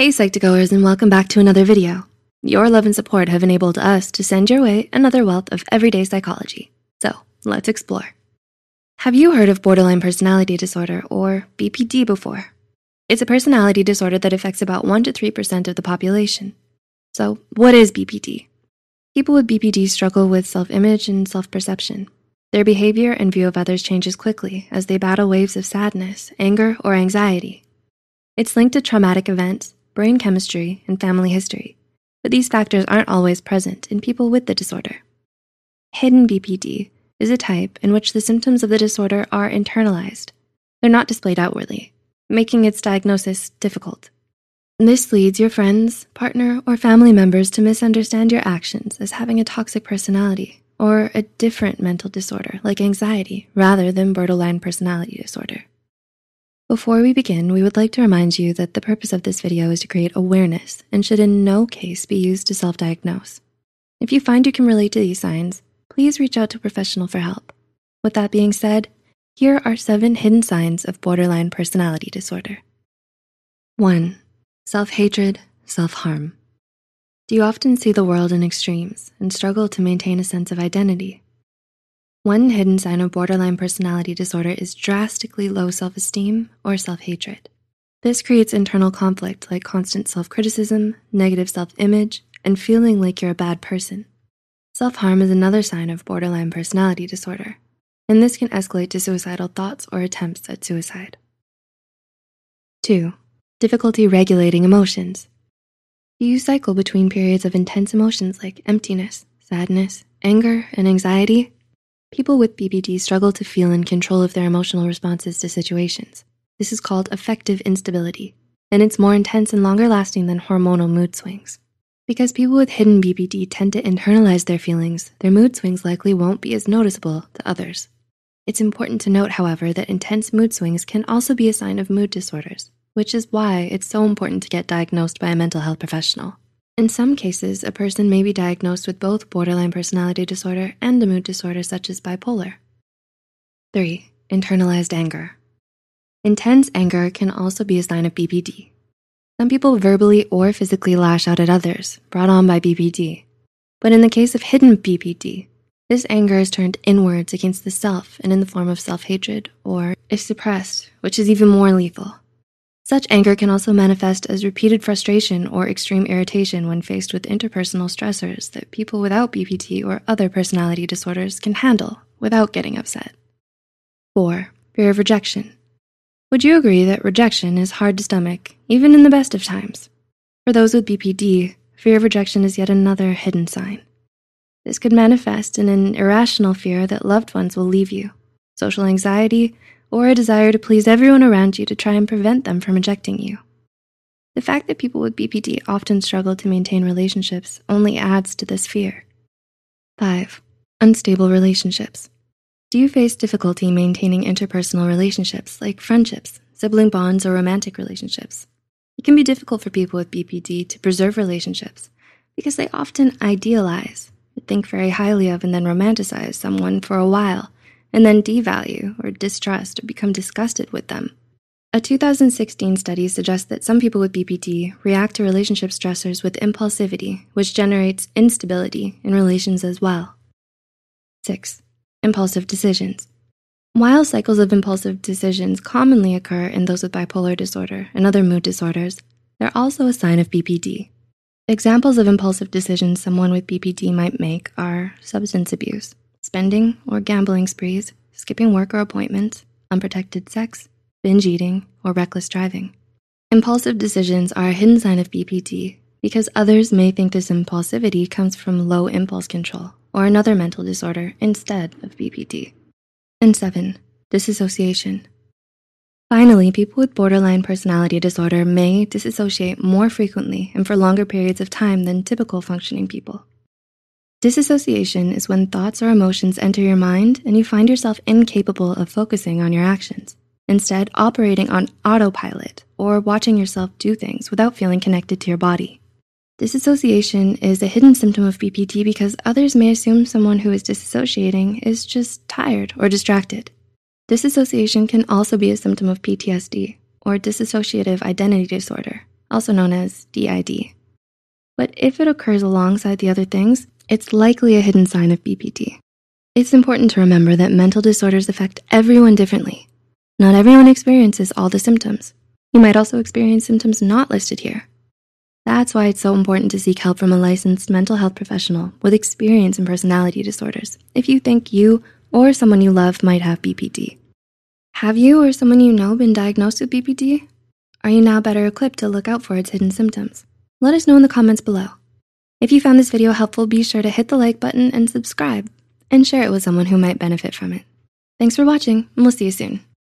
Hey Psych2Goers and welcome back to another video. Your love and support have enabled us to send your way another wealth of everyday psychology. So let's explore. Have you heard of borderline personality disorder or BPD before? It's a personality disorder that affects about one to 3% of the population. So what is BPD? People with BPD struggle with self-image and self-perception. Their behavior and view of others changes quickly as they battle waves of sadness, anger, or anxiety. It's linked to traumatic events, brain chemistry, and family history, but these factors aren't always present in people with the disorder. Hidden BPD is a type in which the symptoms of the disorder are internalized. They're not displayed outwardly, making its diagnosis difficult. This leads your friends, partner, or family members to misunderstand your actions as having a toxic personality or a different mental disorder like anxiety rather than borderline personality disorder. Before we begin, we would like to remind you that the purpose of this video is to create awareness and should in no case be used to self-diagnose. If you find you can relate to these signs, please reach out to a professional for help. With that being said, here are seven hidden signs of borderline personality disorder. One, self-hatred, self-harm. Do you often see the world in extremes and struggle to maintain a sense of identity? One hidden sign of borderline personality disorder is drastically low self-esteem or self-hatred. This creates internal conflict like constant self-criticism, negative self-image, and feeling like you're a bad person. Self-harm is another sign of borderline personality disorder, and this can escalate to suicidal thoughts or attempts at suicide. Two, difficulty regulating emotions. You cycle between periods of intense emotions like emptiness, sadness, anger, and anxiety? People with BPD struggle to feel in control of their emotional responses to situations. This is called affective instability, and it's more intense and longer lasting than hormonal mood swings. Because people with hidden BPD tend to internalize their feelings, their mood swings likely won't be as noticeable to others. It's important to note, however, that intense mood swings can also be a sign of mood disorders, which is why it's so important to get diagnosed by a mental health professional. In some cases, a person may be diagnosed with both borderline personality disorder and a mood disorder such as bipolar. Three, internalized anger. Intense anger can also be a sign of BPD. Some people verbally or physically lash out at others, brought on by BPD. But in the case of hidden BPD, this anger is turned inwards against the self and in the form of self-hatred or if suppressed, which is even more lethal. Such anger can also manifest as repeated frustration or extreme irritation when faced with interpersonal stressors that people without BPD or other personality disorders can handle without getting upset. Four, fear of rejection. Would you agree that rejection is hard to stomach, even in the best of times? For those with BPD, fear of rejection is yet another hidden sign. This could manifest in an irrational fear that loved ones will leave you, social anxiety, or a desire to please everyone around you to try and prevent them from rejecting you. The fact that people with BPD often struggle to maintain relationships only adds to this fear. Five, unstable relationships. Do you face difficulty maintaining interpersonal relationships like friendships, sibling bonds, or romantic relationships? It can be difficult for people with BPD to preserve relationships because they often idealize, think very highly of, and then romanticize someone for a while and then devalue or distrust or become disgusted with them. A 2016 study suggests that some people with BPD react to relationship stressors with impulsivity, which generates instability in relations as well. Six, impulsive decisions. While cycles of impulsive decisions commonly occur in those with bipolar disorder and other mood disorders, they're also a sign of BPD. Examples of impulsive decisions someone with BPD might make are substance abuse, spending or gambling sprees, skipping work or appointments, unprotected sex, binge eating, or reckless driving. Impulsive decisions are a hidden sign of BPD because others may think this impulsivity comes from low impulse control or another mental disorder instead of BPD. And seven, disassociation. Finally, people with borderline personality disorder may disassociate more frequently and for longer periods of time than typical functioning people. Disassociation is when thoughts or emotions enter your mind and you find yourself incapable of focusing on your actions, instead operating on autopilot or watching yourself do things without feeling connected to your body. Disassociation is a hidden symptom of BPD because others may assume someone who is disassociating is just tired or distracted. Disassociation can also be a symptom of PTSD or dissociative identity disorder, also known as DID. But if it occurs alongside the other things, it's likely a hidden sign of BPD. It's important to remember that mental disorders affect everyone differently. Not everyone experiences all the symptoms. You might also experience symptoms not listed here. That's why it's so important to seek help from a licensed mental health professional with experience in personality disorders if you think you or someone you love might have BPD. Have you or someone you know been diagnosed with BPD? Are you now better equipped to look out for its hidden symptoms? Let us know in the comments below. If you found this video helpful, be sure to hit the like button and subscribe and share it with someone who might benefit from it. Thanks for watching and we'll see you soon.